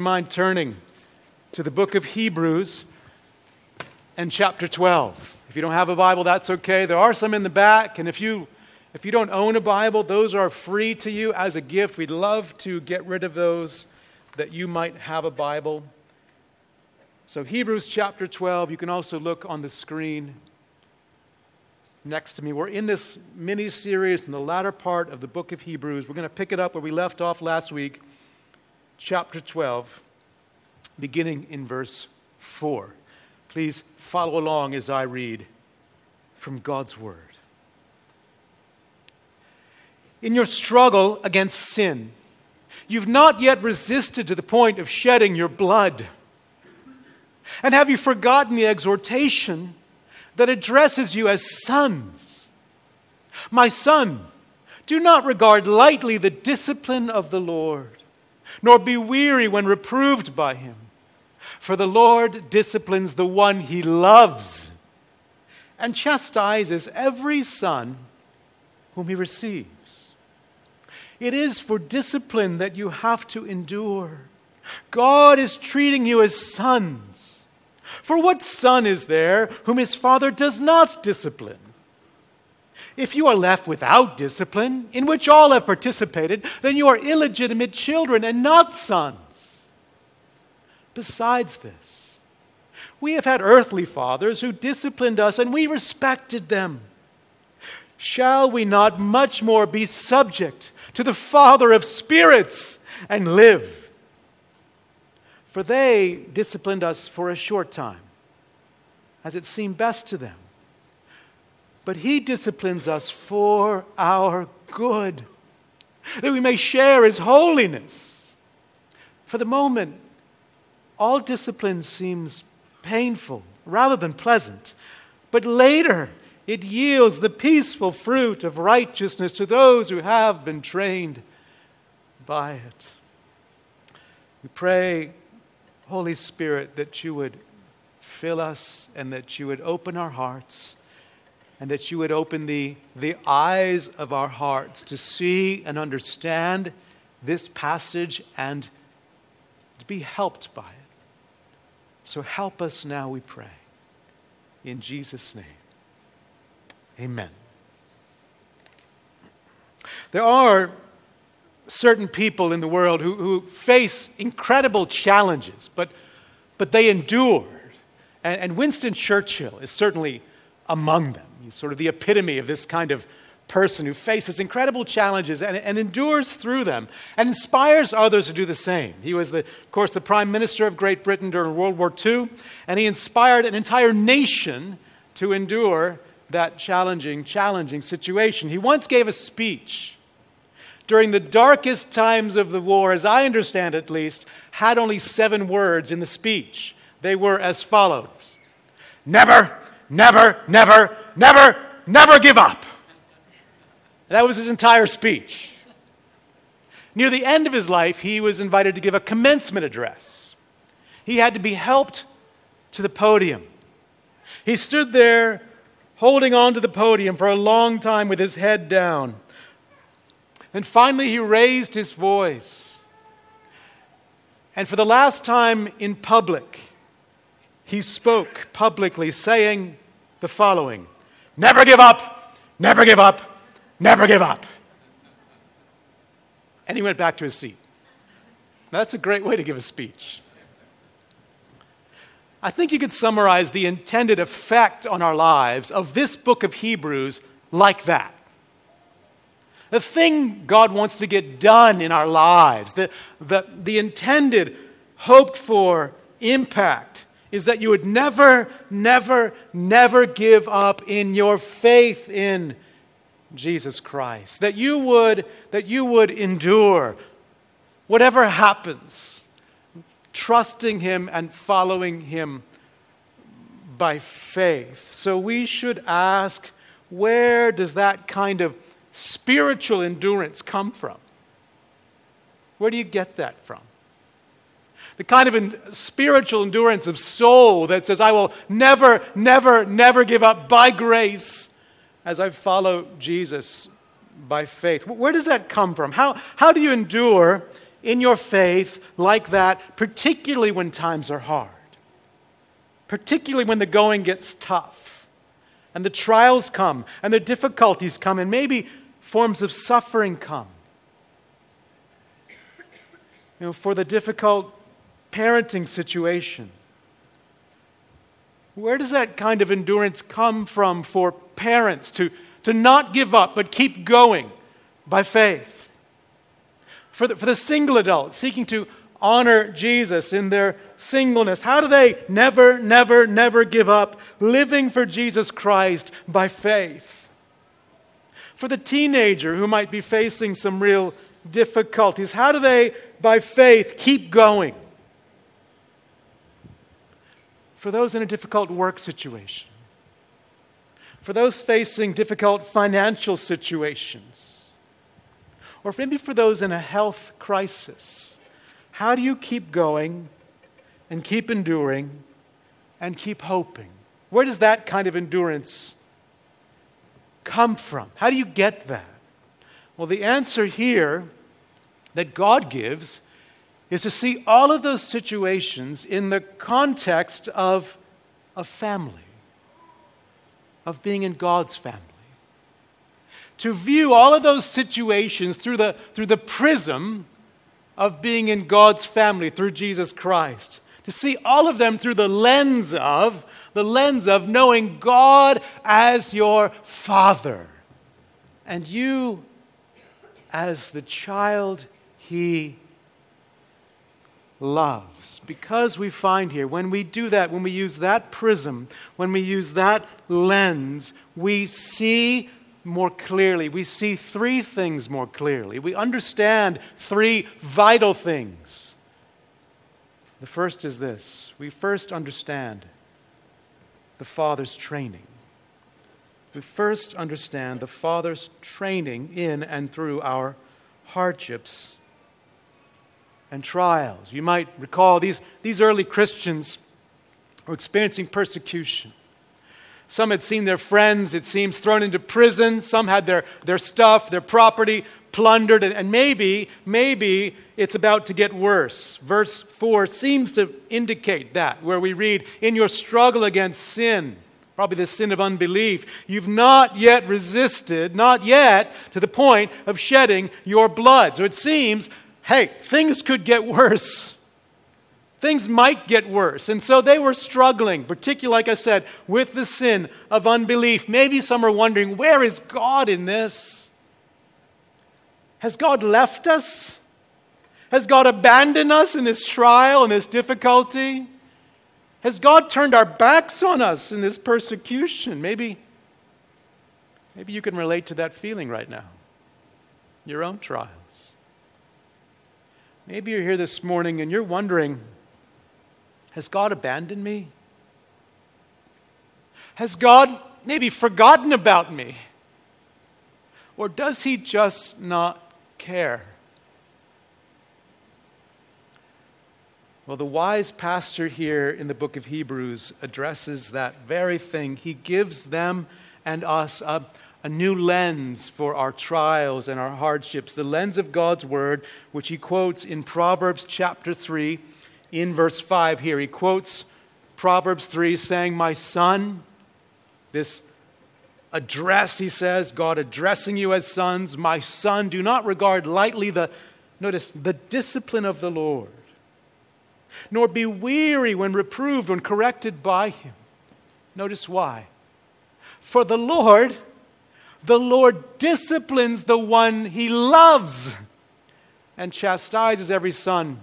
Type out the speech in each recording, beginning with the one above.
mind turning to the book of Hebrews and chapter 12. If you don't have a Bible, that's okay. There are some in the back, and if you if you don't own a Bible, those are free to you as a gift. We'd love to get rid of those that you might have a Bible. So Hebrews chapter 12, you can also look on the screen next to me. We're in this mini series in the latter part of the book of Hebrews. We're going to pick it up where we left off last week chapter 12, beginning in verse 4. Please follow along as I read from God's Word. In your struggle against sin, you've not yet resisted to the point of shedding your blood. And have you forgotten the exhortation that addresses you as sons? My son, do not regard lightly the discipline of the Lord nor be weary when reproved by him. For the Lord disciplines the one he loves and chastises every son whom he receives. It is for discipline that you have to endure. God is treating you as sons. For what son is there whom his father does not discipline? If you are left without discipline, in which all have participated, then you are illegitimate children and not sons. Besides this, we have had earthly fathers who disciplined us and we respected them. Shall we not much more be subject to the Father of spirits and live? For they disciplined us for a short time, as it seemed best to them but He disciplines us for our good, that we may share His holiness. For the moment, all discipline seems painful rather than pleasant, but later it yields the peaceful fruit of righteousness to those who have been trained by it. We pray, Holy Spirit, that you would fill us and that you would open our hearts and that you would open the, the eyes of our hearts to see and understand this passage and to be helped by it. So help us now, we pray. In Jesus' name, amen. There are certain people in the world who, who face incredible challenges, but, but they endure. And, and Winston Churchill is certainly among them. He's sort of the epitome of this kind of person who faces incredible challenges and, and, endures through them and inspires others to do the same. He was, the, of course, the Prime Minister of Great Britain during World War II, and he inspired an entire nation to endure that challenging, challenging situation. He once gave a speech during the darkest times of the war, as I understand at least, had only seven words in the speech. They were as follows Never, never, never, never, never give up. That was his entire speech. Near the end of his life, he was invited to give a commencement address. He had to be helped to the podium. He stood there holding on to the podium for a long time with his head down. And finally, he raised his voice. And for the last time in public, he spoke publicly, saying the following Never give up, never give up, never give up. And he went back to his seat. Now, that's a great way to give a speech. I think you could summarize the intended effect on our lives of this book of Hebrews like that. The thing God wants to get done in our lives, the, the, the intended, hoped for impact is that you would never, never, never give up in your faith in Jesus Christ. That you would, that you would endure whatever happens, trusting Him and following Him by faith. So we should ask where does that kind of spiritual endurance come from? Where do you get that from? The kind of spiritual endurance of soul that says, I will never, never, never give up by grace as I follow Jesus by faith. Where does that come from? How, how do you endure in your faith like that, particularly when times are hard, particularly when the going gets tough and the trials come and the difficulties come and maybe forms of suffering come. You know, for the difficult parenting situation. Where does that kind of endurance come from for parents to, to not give up but keep going by faith? For the, for the single adult seeking to honor Jesus in their singleness, how do they never, never, never give up living for Jesus Christ by faith? For the teenager who might be facing some real difficulties, how do they, by faith, keep going? For those in a difficult work situation, for those facing difficult financial situations, or maybe for those in a health crisis. How do you keep going and keep enduring and keep hoping? Where does that kind of endurance come from? How do you get that? Well, the answer here that God gives is to see all of those situations in the context of a family, of being in God's family. To view all of those situations through the, through the prism of being in God's family through Jesus Christ. To see all of them through the lens of the lens of knowing God as your father and you as the child he loves. Because we find here, when we do that, when we use that prism, when we use that lens, we see more clearly. We see three things more clearly. We understand three vital things. The first is this we first understand the Father's training. We first understand the Father's training in and through our hardships and trials. You might recall these, these early Christians were experiencing persecution. Some had seen their friends, it seems, thrown into prison. Some had their, their stuff, their property plundered. And, and maybe, maybe it's about to get worse. Verse 4 seems to indicate that, where we read, In your struggle against sin, probably the sin of unbelief, you've not yet resisted, not yet to the point of shedding your blood. So it seems hey, things could get worse. Things might get worse. And so they were struggling, particularly, like I said, with the sin of unbelief. Maybe some are wondering, where is God in this? Has God left us? Has God abandoned us in this trial and this difficulty? Has God turned our backs on us in this persecution? Maybe, maybe you can relate to that feeling right now, your own trials. Maybe you're here this morning and you're wondering Has God abandoned me? Has God maybe forgotten about me? Or does He just not care? Well, the wise pastor here in the book of Hebrews addresses that very thing. He gives them and us a, a new lens for our trials and our hardships, the lens of God's word, which he quotes in Proverbs chapter 3, in verse 5 here. He quotes Proverbs 3, saying, My son, this address, he says, God addressing you as sons, my son, do not regard lightly the, notice, the discipline of the Lord, nor be weary when reproved, when corrected by him. Notice why. For the Lord, the Lord disciplines the one he loves and chastises every son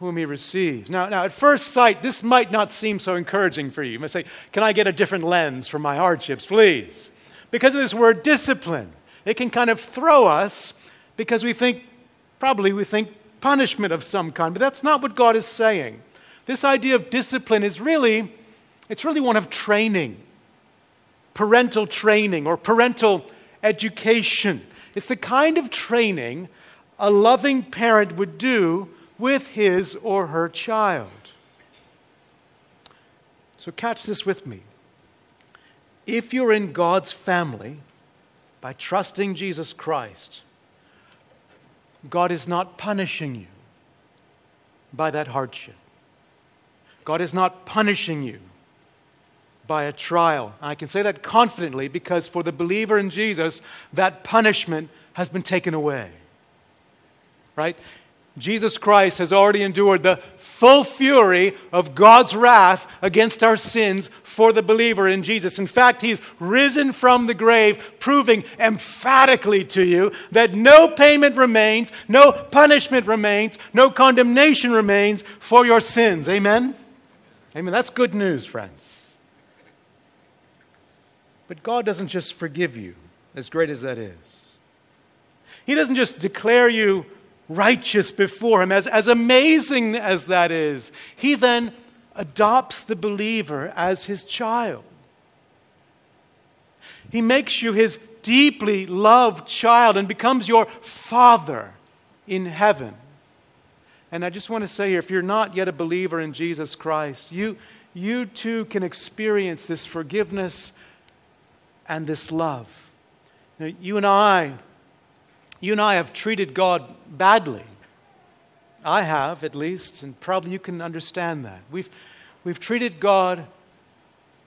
whom he receives. Now, now, at first sight, this might not seem so encouraging for you. You might say, Can I get a different lens for my hardships, please? Because of this word discipline, it can kind of throw us because we think, probably we think punishment of some kind, but that's not what God is saying. This idea of discipline is really, it's really one of training parental training or parental education. It's the kind of training a loving parent would do with his or her child. So, catch this with me. If you're in God's family by trusting Jesus Christ, God is not punishing you by that hardship. God is not punishing you by a trial. I can say that confidently because for the believer in Jesus, that punishment has been taken away. Right? Jesus Christ has already endured the full fury of God's wrath against our sins for the believer in Jesus. In fact, he's risen from the grave, proving emphatically to you that no payment remains, no punishment remains, no condemnation remains for your sins. Amen? Amen. That's good news, friends. But God doesn't just forgive you, as great as that is. He doesn't just declare you righteous before Him, as, as amazing as that is, He then adopts the believer as His child. He makes you His deeply loved child and becomes your Father in heaven. And I just want to say here if you're not yet a believer in Jesus Christ, you, you too can experience this forgiveness and this love. You, you and I you and I have treated God badly. I have, at least, and probably you can understand that. We've, we've treated God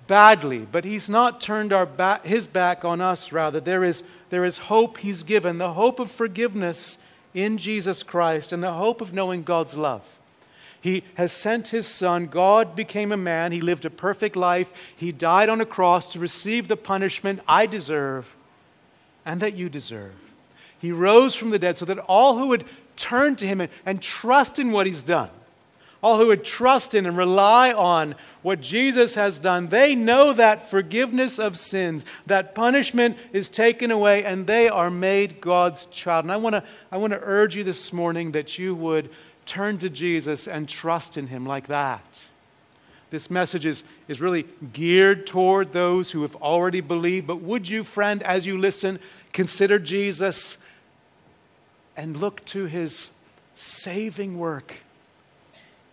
badly, but He's not turned our back, His back on us, rather. There is, there is hope He's given the hope of forgiveness in Jesus Christ and the hope of knowing God's love. He has sent his son. God became a man. He lived a perfect life. He died on a cross to receive the punishment I deserve and that you deserve. He rose from the dead so that all who would turn to him and, and trust in what he's done, all who would trust in and rely on what Jesus has done, they know that forgiveness of sins, that punishment is taken away, and they are made God's child. And I want to I want to urge you this morning that you would turn to Jesus and trust in him like that. This message is, is really geared toward those who have already believed. But would you, friend, as you listen, consider Jesus and look to his saving work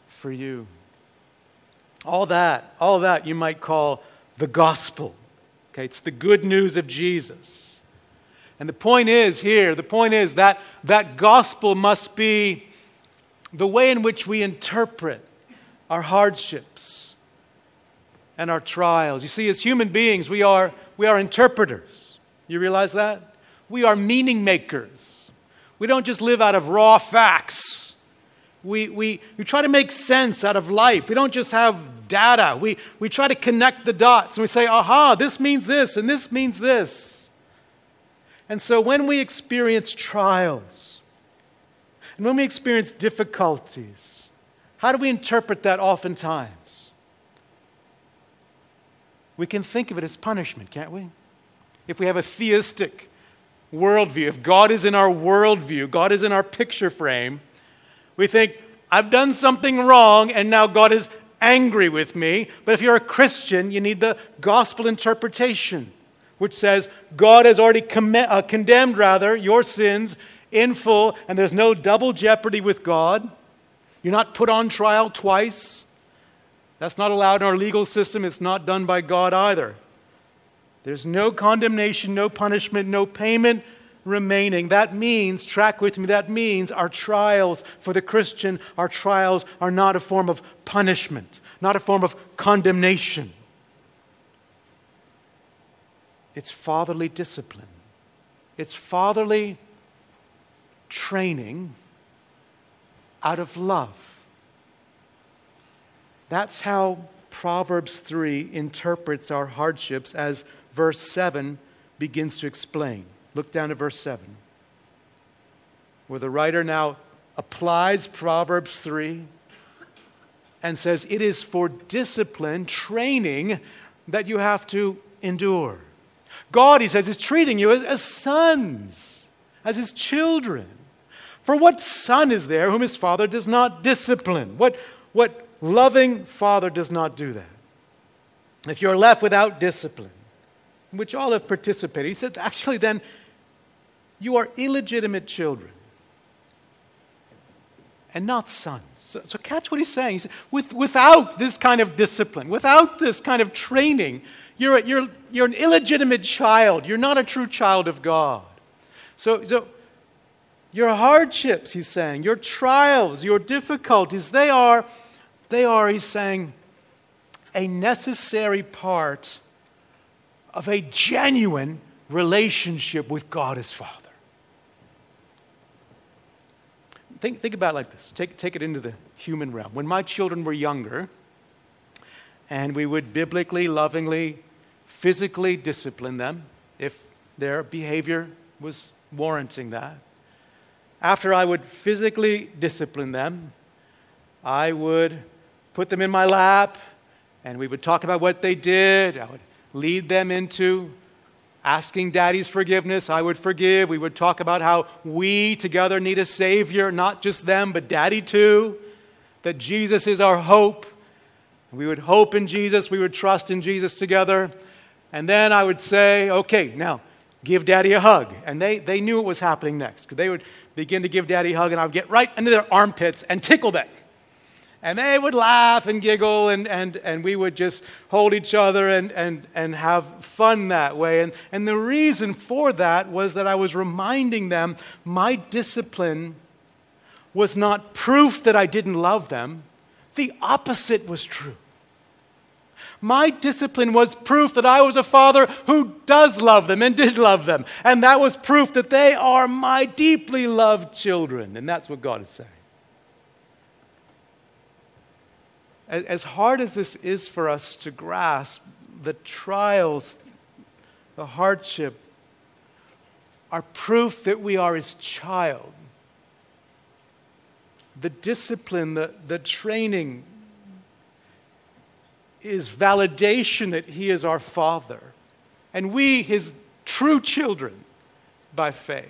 for you. All that, all that you might call the gospel. Okay, it's the good news of Jesus. And the point is here, the point is that that gospel must be the way in which we interpret our hardships and our trials. You see, as human beings, we are, we are interpreters. You realize that? We are meaning makers. We don't just live out of raw facts. We, we, we try to make sense out of life. We don't just have data. We, we try to connect the dots and we say, aha, this means this and this means this. And so when we experience trials and when we experience difficulties, how do we interpret that oftentimes? We can think of it as punishment, can't we? If we have a theistic worldview, if God is in our worldview, God is in our picture frame, we think, I've done something wrong and now God is angry with me. But if you're a Christian, you need the gospel interpretation, which says God has already com- uh, condemned, rather, your sins in full, and there's no double jeopardy with God. You're not put on trial twice. That's not allowed in our legal system. It's not done by God either. There's no condemnation, no punishment, no payment remaining. That means, track with me, that means our trials for the Christian, our trials are not a form of punishment, not a form of condemnation. It's fatherly discipline, it's fatherly training out of love. That's how Proverbs 3 interprets our hardships as verse 7 begins to explain. Look down at verse 7, where the writer now applies Proverbs 3 and says, It is for discipline, training, that you have to endure. God, he says, is treating you as, as sons, as his children. For what son is there whom his father does not discipline? What, what loving father does not do that? If you're left without discipline, in which all have participated. He said, actually, then, you are illegitimate children and not sons. So, so catch what he's saying. He said, With, without this kind of discipline, without this kind of training, you're, you're, you're an illegitimate child. You're not a true child of God. So, so Your hardships, he's saying, your trials, your difficulties, they are, they are, he's saying, a necessary part of a genuine relationship with God as Father. Think, think about it like this. Take, take it into the human realm. When my children were younger, and we would biblically, lovingly, physically discipline them if their behavior was warranting that. After I would physically discipline them, I would put them in my lap and we would talk about what they did. I would lead them into asking daddy's forgiveness. I would forgive. We would talk about how we together need a Savior, not just them, but daddy too. That Jesus is our hope. We would hope in Jesus. We would trust in Jesus together. And then I would say, okay, now give daddy a hug. And they, they knew what was happening next they would begin to give daddy a hug, and I would get right into their armpits and tickle them. And they would laugh and giggle, and, and, and we would just hold each other and, and, and have fun that way. And, and the reason for that was that I was reminding them my discipline was not proof that I didn't love them, the opposite was true. My discipline was proof that I was a father who does love them and did love them. And that was proof that they are my deeply loved children. And that's what God is saying. as hard as this is for us to grasp, the trials, the hardship, are proof that we are his child. The discipline, the, the training is validation that he is our father, and we his true children by faith.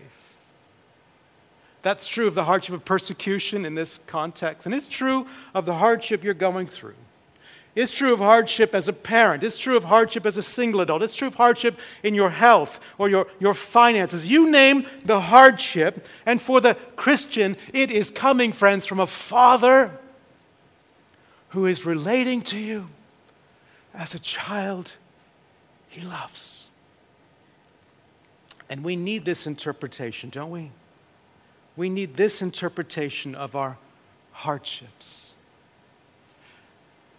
That's true of the hardship of persecution in this context. And it's true of the hardship you're going through. It's true of hardship as a parent. It's true of hardship as a single adult. It's true of hardship in your health or your, your finances. You name the hardship. And for the Christian, it is coming, friends, from a father who is relating to you as a child he loves. And we need this interpretation, don't we? we need this interpretation of our hardships.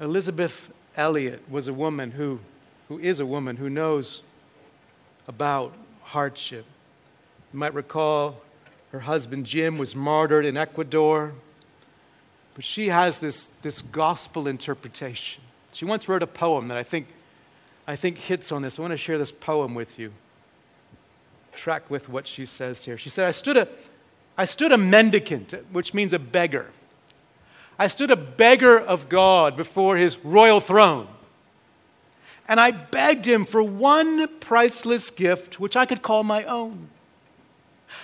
Elisabeth Elliot was a woman who, who is a woman who knows about hardship. You might recall her husband Jim was martyred in Ecuador, but she has this, this gospel interpretation. She once wrote a poem that I think, I think hits on this. I want to share this poem with you. Track with what she says here. She said, I stood a, I stood a mendicant, which means a beggar. I stood a beggar of God before his royal throne. And I begged him for one priceless gift, which I could call my own.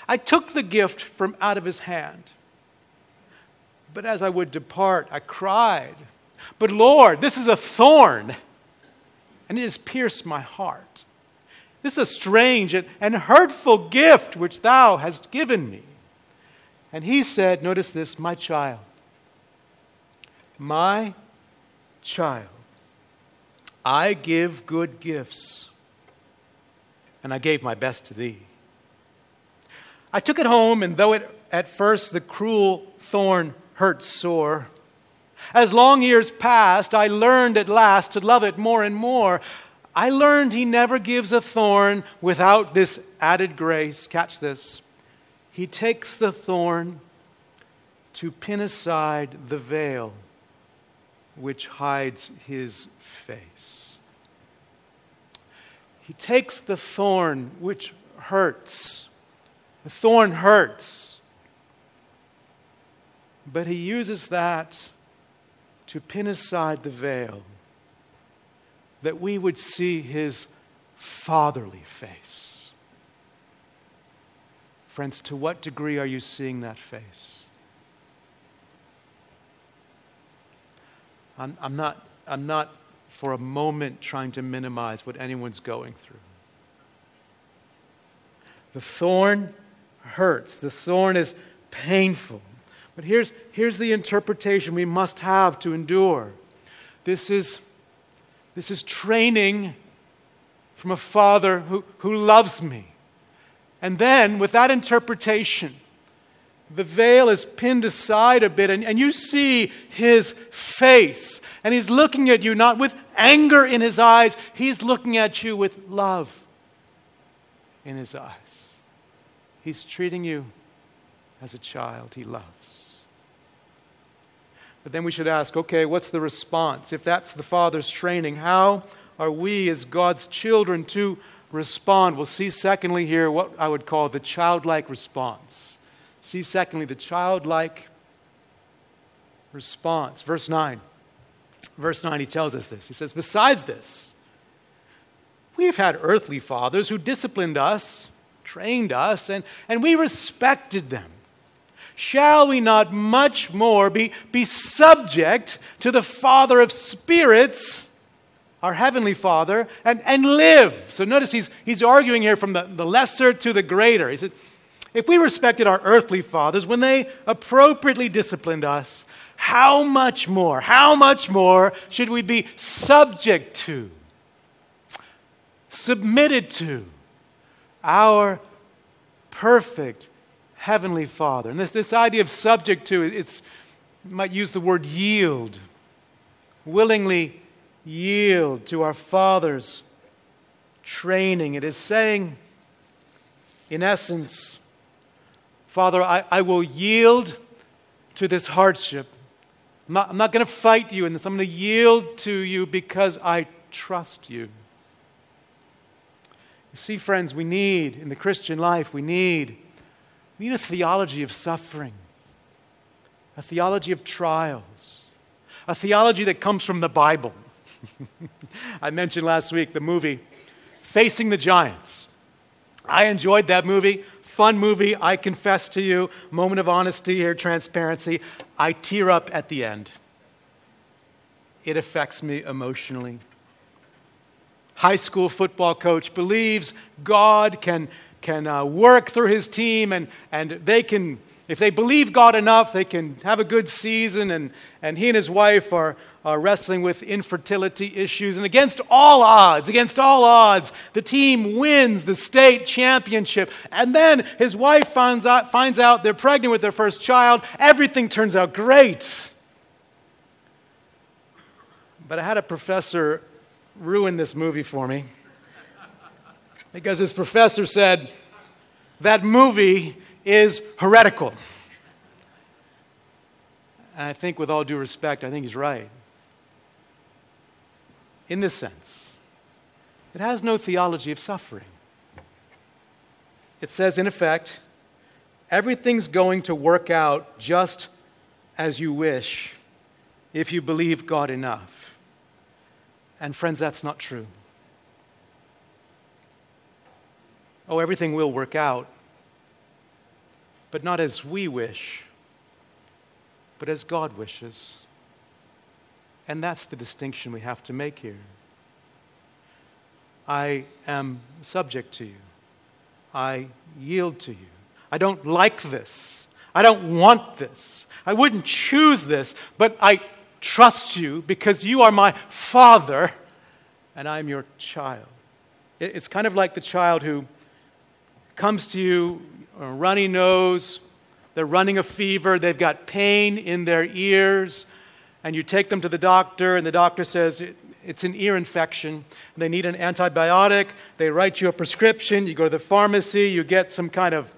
I took the gift from out of his hand. But as I would depart, I cried, But Lord, this is a thorn, and it has pierced my heart. This is a strange and, hurtful gift which thou hast given me. And he said, Notice this, my child. My child, I give good gifts, and I gave my best to thee. I took it home, and though it, at first the cruel thorn hurt sore, as long years passed, I learned at last to love it more and more. I learned he never gives a thorn without this added grace. Catch this. He takes the thorn to pin aside the veil which hides his face. He takes the thorn which hurts. The thorn hurts. But he uses that to pin aside the veil that we would see his fatherly face. Friends, to what degree are you seeing that face? I'm, I'm, not, I'm not for a moment trying to minimize what anyone's going through. The thorn hurts, the thorn is painful. But here's, here's the interpretation we must have to endure this is, this is training from a father who, who loves me. And then, with that interpretation, the veil is pinned aside a bit, and, and you see his face. And he's looking at you not with anger in his eyes, he's looking at you with love in his eyes. He's treating you as a child he loves. But then we should ask okay, what's the response? If that's the Father's training, how are we as God's children to respond? We'll see, secondly, here what I would call the childlike response. See, secondly, the childlike response. Verse 9. Verse 9, he tells us this. He says, Besides this, we have had earthly fathers who disciplined us, trained us, and, and we respected them. Shall we not much more be, be subject to the Father of spirits, our Heavenly Father, and, and live? So notice he's, he's arguing here from the, the lesser to the greater. He said, if we respected our earthly fathers when they appropriately disciplined us, how much more, how much more should we be subject to, submitted to our perfect Heavenly Father? And this, this idea of subject to, it's, might use the word yield, willingly yield to our Father's training. It is saying, in essence, Father, I, I will yield to this hardship. I'm not, not going to fight you in this. I'm going to yield to you because I trust you. You see, friends, we need, in the Christian life, we need, we need a theology of suffering, a theology of trials, a theology that comes from the Bible. I mentioned last week the movie Facing the Giants. I enjoyed that movie fun movie, I confess to you, moment of honesty here, transparency. I tear up at the end. It affects me emotionally. High school football coach believes God can, can uh, work through his team and, and they can, if they believe God enough, they can have a good season. And, and he and his wife are, uh, wrestling with infertility issues. And against all odds, against all odds, the team wins the state championship. And then his wife finds out, finds out they're pregnant with their first child. Everything turns out great. But I had a professor ruin this movie for me because his professor said that movie is heretical. And I think, with all due respect, I think he's right in this sense. It has no theology of suffering. It says, in effect, everything's going to work out just as you wish if you believe God enough. And, friends, that's not true. Oh, everything will work out, but not as we wish, but as God wishes. And that's the distinction we have to make here. I am subject to you. I yield to you. I don't like this. I don't want this. I wouldn't choose this, but I trust you because you are my father and I'm your child. It's kind of like the child who comes to you, a runny nose, they're running a fever, they've got pain in their ears, and you take them to the doctor, and the doctor says it's an ear infection. They need an antibiotic. They write you a prescription. You go to the pharmacy, you get some kind of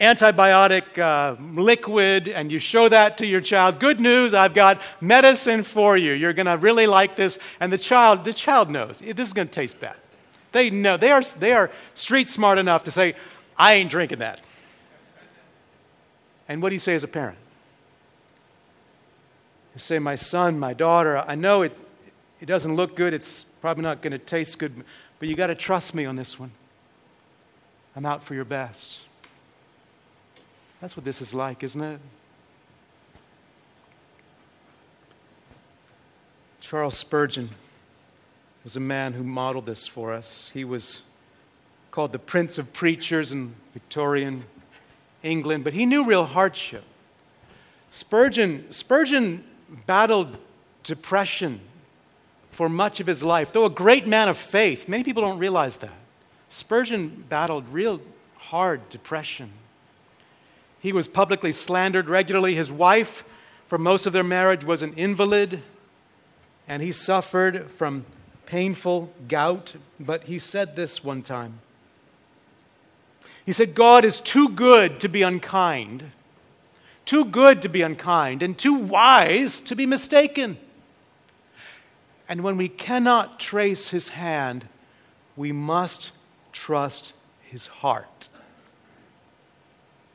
antibiotic uh, liquid, and you show that to your child. Good news, I've got medicine for you. You're going to really like this. And the child, the child knows this is going to taste bad. They know. They are, they are street smart enough to say, I ain't drinking that. And what do you say as a parent? You say, My son, my daughter, I know it, it doesn't look good. It's probably not going to taste good, but you got to trust me on this one. I'm out for your best. That's what this is like, isn't it? Charles Spurgeon was a man who modeled this for us. He was called the Prince of Preachers in Victorian England, but he knew real hardship. Spurgeon, Spurgeon battled depression for much of his life. Though a great man of faith, many people don't realize that. Spurgeon battled real hard depression. he was publicly slandered regularly. His wife, for most of their marriage, was an invalid, and he suffered from painful gout. But he said this one time He said, God is too good to be unkind, too good to be unkind, and too wise to be mistaken. And when we cannot trace his hand, we must trust his heart.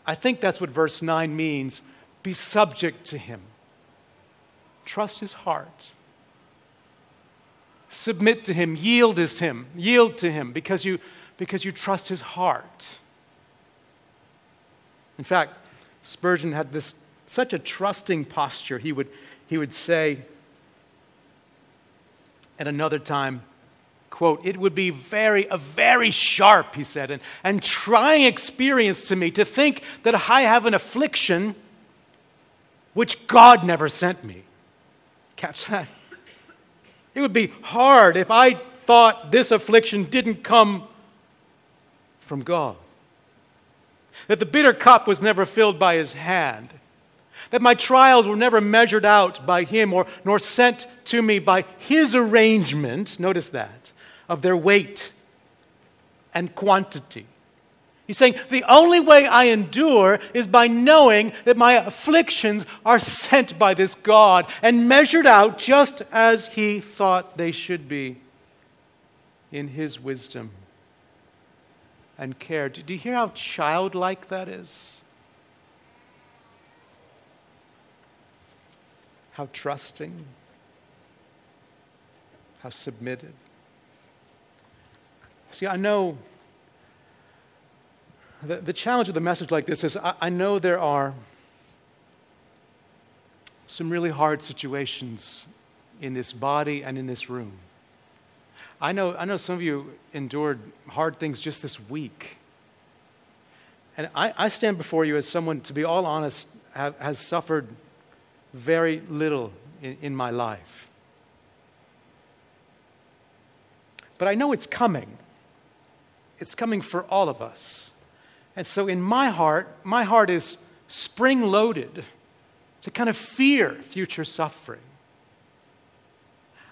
I think that's what verse 9 means be subject to him, trust his heart. Submit to him, yield to him, yield to him because you, because you trust his heart. In fact, Spurgeon had this such a trusting posture. He would, he would say at another time, quote, it would be very, a very sharp, he said, and, and trying experience to me to think that I have an affliction which God never sent me. Catch that? It would be hard if I thought this affliction didn't come from God. That the bitter cup was never filled by his hand. That my trials were never measured out by him or nor sent to me by his arrangement. Notice that of their weight and quantity. He's saying the only way I endure is by knowing that my afflictions are sent by this God and measured out just as He thought they should be in His wisdom and care. Do you hear how childlike that is? How trusting, how submitted. See, I know the, the challenge of the message like this is I, I know there are some really hard situations in this body and in this room. I know, I know some of you endured hard things just this week. And I, I stand before you as someone, to be all honest, have, has suffered very little in, in my life. But I know it's coming. It's coming for all of us. And so in my heart, my heart is spring loaded to kind of fear future suffering.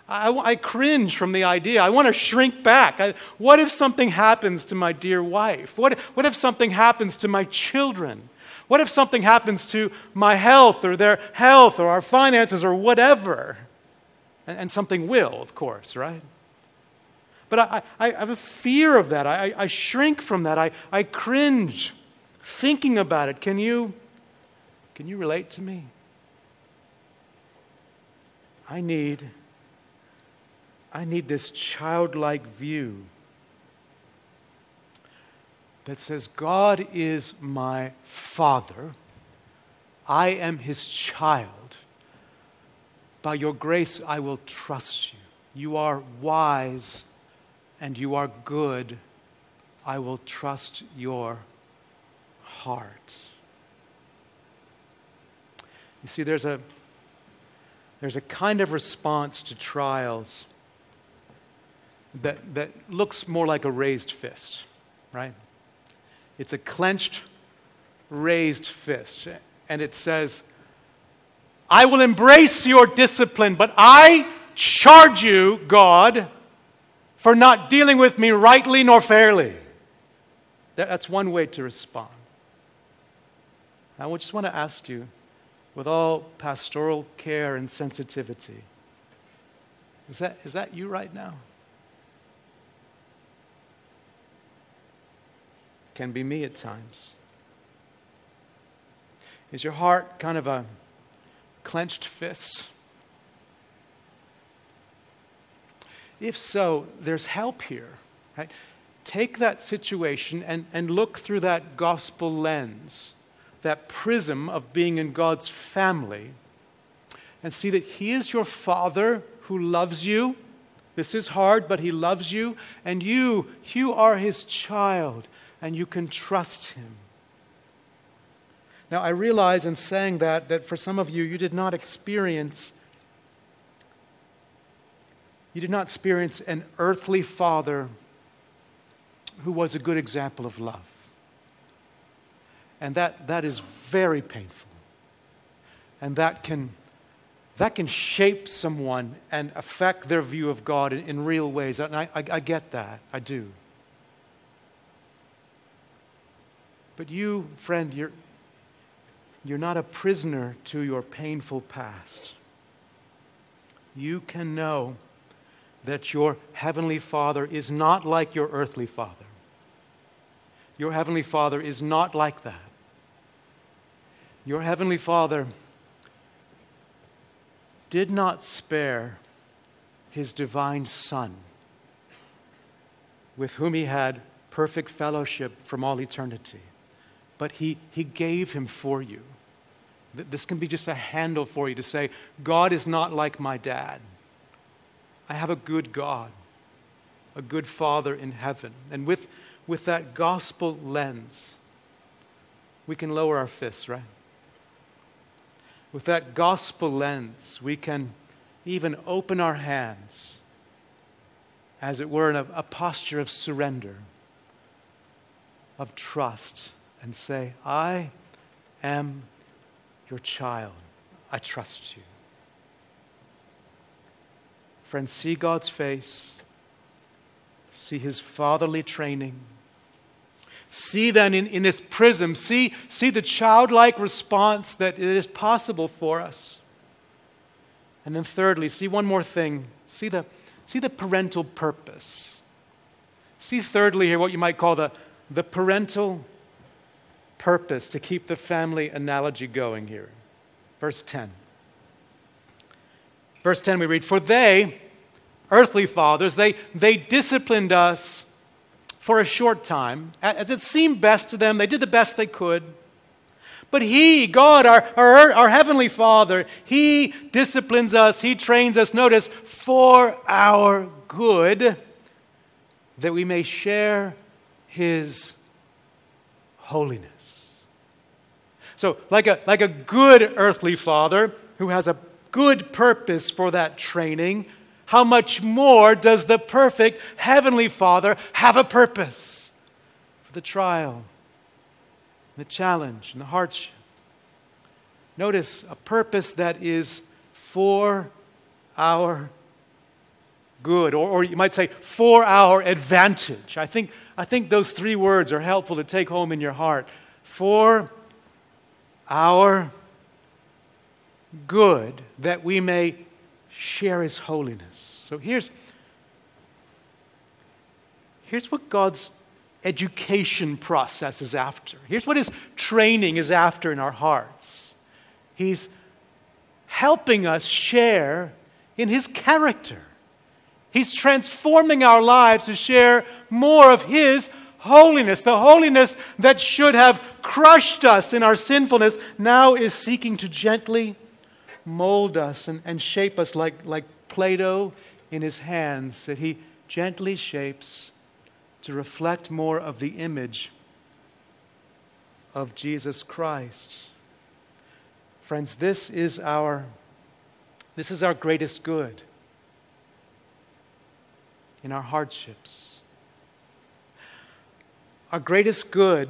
I, I, cringe from the idea. I want to shrink back. I, what if something happens to my dear wife? What, what if something happens to my children? What if something happens to my health or their health or our finances or whatever? And, and something will, of course, right? But I, I, have a fear of that. I, I shrink from that. I, I cringe thinking about it. Can you, can you relate to me? I need, I need this childlike view that says, God is my Father. I am his child. By your grace, I will trust you. You are wise and you are good, I will trust your heart. You see, there's a, there's a kind of response to trials that, that looks more like a raised fist, right? It's a clenched, raised fist. And it says, I will embrace your discipline, but I charge you, God, for not dealing with me rightly nor fairly. That's one way to respond. I just want to ask you, with all pastoral care and sensitivity, is that, is that you right now? Can be me at times. Is your heart kind of a clenched fist? If so, there's help here. Right? Take that situation and, and look through that gospel lens, that prism of being in God's family, and see that He is your Father who loves you. This is hard, but He loves you. And you, you are His child, and you can trust Him. Now, I realize in saying that, that for some of you, you did not experience you did not experience an earthly father who was a good example of love. And that, that is very painful. And that can, that can shape someone and affect their view of God in, in real ways. And I, I, I get that. I do. But you, friend, you're, you're not a prisoner to your painful past. You can know that your heavenly Father is not like your earthly Father. Your heavenly Father is not like that. Your heavenly Father did not spare his divine Son, with whom he had perfect fellowship from all eternity, but he, he gave him for you. This can be just a handle for you to say, God is not like my dad. I have a good God, a good Father in heaven. And with, with that gospel lens, we can lower our fists, right? With that gospel lens, we can even open our hands, as it were, in a, a posture of surrender, of trust, and say, I am your child. I trust you. Friends, see God's face, see his fatherly training. See then in, in this prism, see, see the childlike response that it is possible for us. And then, thirdly, see one more thing. See the, see the parental purpose. See, thirdly, here what you might call the, the parental purpose to keep the family analogy going here. Verse 10. Verse 10, we read, For they, earthly fathers, they, they disciplined us for a short time. As it seemed best to them, they did the best they could. But He, God, our, our, our, Heavenly Father, He disciplines us, He trains us, notice, for our good, that we may share His holiness. So, like a, like a good earthly father who has a good purpose for that training, how much more does the perfect Heavenly Father have a purpose for the trial, the challenge, and the hardship? Notice a purpose that is for our good, or, or you might say for our advantage. I think, I think those three words are helpful to take home in your heart. For our good that we may share his holiness. So here's, here's what God's education process is after. Here's what his training is after in our hearts. He's helping us share in his character. He's transforming our lives to share more of his holiness. The holiness that should have crushed us in our sinfulness now is seeking to gently mold us and, and shape us like, like Play Doh in his hands that he gently shapes to reflect more of the image of Jesus Christ. Friends, this is our, this is our greatest good in our hardships. Our greatest good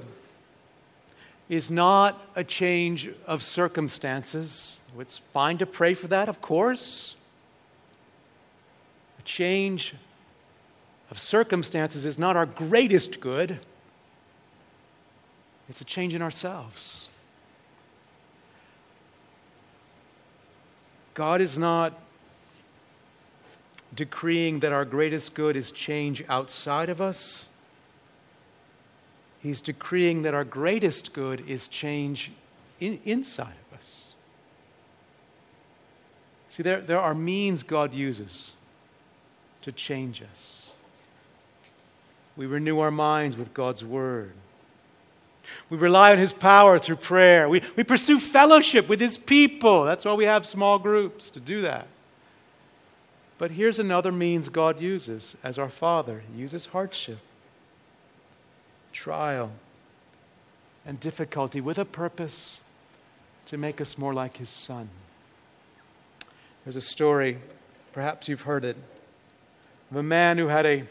is not a change of circumstances. It's fine to pray for that, of course. A change of circumstances is not our greatest good, it's a change in ourselves. God is not decreeing that our greatest good is change outside of us. He's decreeing that our greatest good is change in, inside of us. See, there, there are means God uses to change us. We renew our minds with God's Word. We rely on His power through prayer. We, we pursue fellowship with His people. That's why we have small groups to do that. But here's another means God uses as our Father He uses hardship trial, and difficulty with a purpose to make us more like his son. There's a story, perhaps you've heard it, of a man who had a,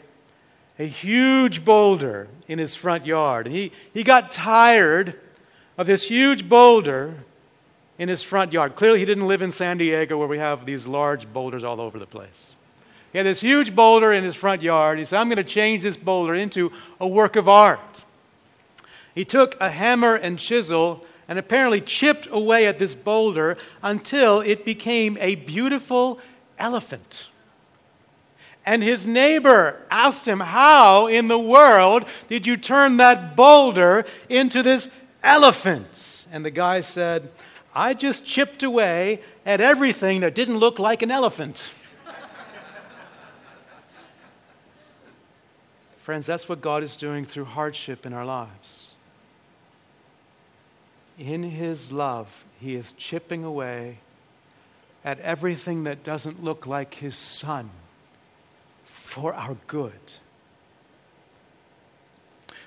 a huge boulder in his front yard. And he, he got tired of this huge boulder in his front yard. Clearly, he didn't live in San Diego where we have these large boulders all over the place. He had this huge boulder in his front yard. He said, I'm going to change this boulder into a work of art. He took a hammer and chisel and apparently chipped away at this boulder until it became a beautiful elephant. And his neighbor asked him, How in the world did you turn that boulder into this elephant? And the guy said, I just chipped away at everything that didn't look like an elephant. Friends, that's what God is doing through hardship in our lives. In His love, He is chipping away at everything that doesn't look like His Son for our good.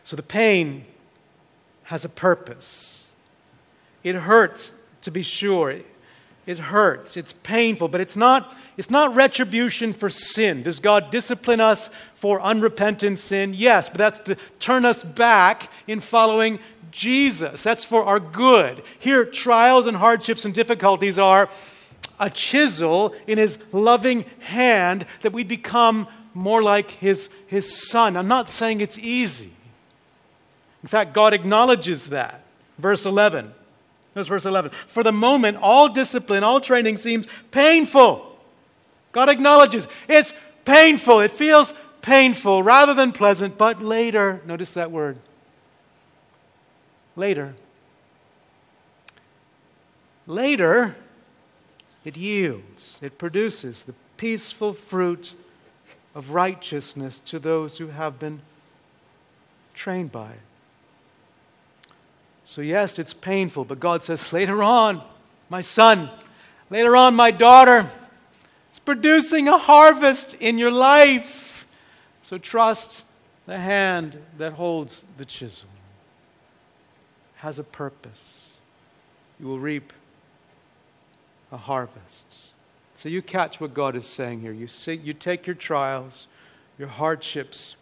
So the pain has a purpose. It hurts, to be sure. It hurts. It's painful, but it's not, it's not retribution for sin. Does God discipline us for unrepentant sin? Yes, but that's to turn us back in following Jesus. That's for our good. Here, trials and hardships and difficulties are a chisel in his loving hand that we become more like his, his son. I'm not saying it's easy. In fact, God acknowledges that. Verse 11. Notice verse 11. For the moment, all discipline, all training seems painful. God acknowledges it's painful. It feels painful rather than pleasant, but later, notice that word. Later. Later, it yields, it produces the peaceful fruit of righteousness to those who have been trained by it. So, yes, it's painful, but God says, later on, my son, later on, my daughter, it's producing a harvest in your life. So, trust the hand that holds the chisel. It has a purpose. You will reap a harvest. So you catch what God is saying here. You, see, you take your trials, your hardships,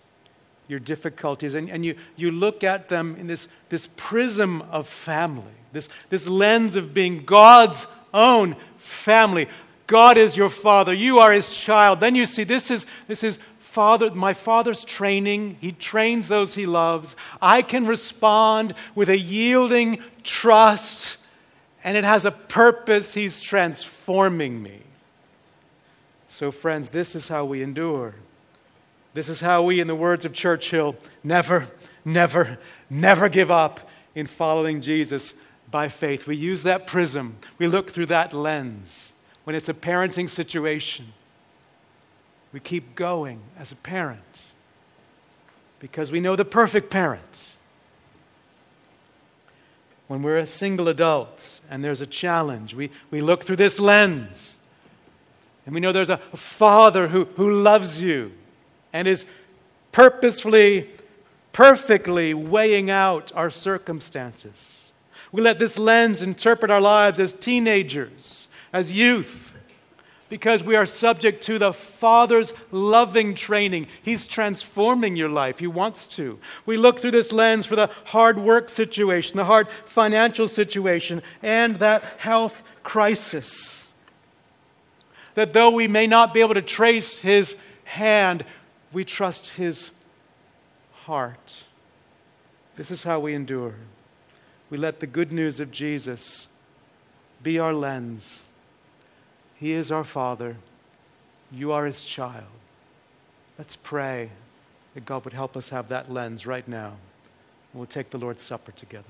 your difficulties, and, and you, you look at them in this, this prism of family, this, this lens of being God's own family. God is your father, you are his child. Then you see this is, this is father, my father's training. He trains those he loves. I can respond with a yielding trust, and it has a purpose. He's transforming me. So, friends, this is how we endure. This is how we, in the words of Churchill, never, never, never give up in following Jesus by faith. We use that prism, we look through that lens. When it's a parenting situation, we keep going as a parent because we know the perfect parents. When we're a single adults and there's a challenge, we, we look through this lens and we know there's a Father who, who loves you and is purposefully, perfectly weighing out our circumstances. We let this lens interpret our lives as teenagers, as youth, because we are subject to the Father's loving training. He's transforming your life. He wants to. We look through this lens for the hard work situation, the hard financial situation, and that health crisis that though we may not be able to trace his hand, we trust his heart. This is how we endure. We let the good news of Jesus be our lens. He is our Father. You are his child. Let's pray that God would help us have that lens right now. We'll take the Lord's Supper together.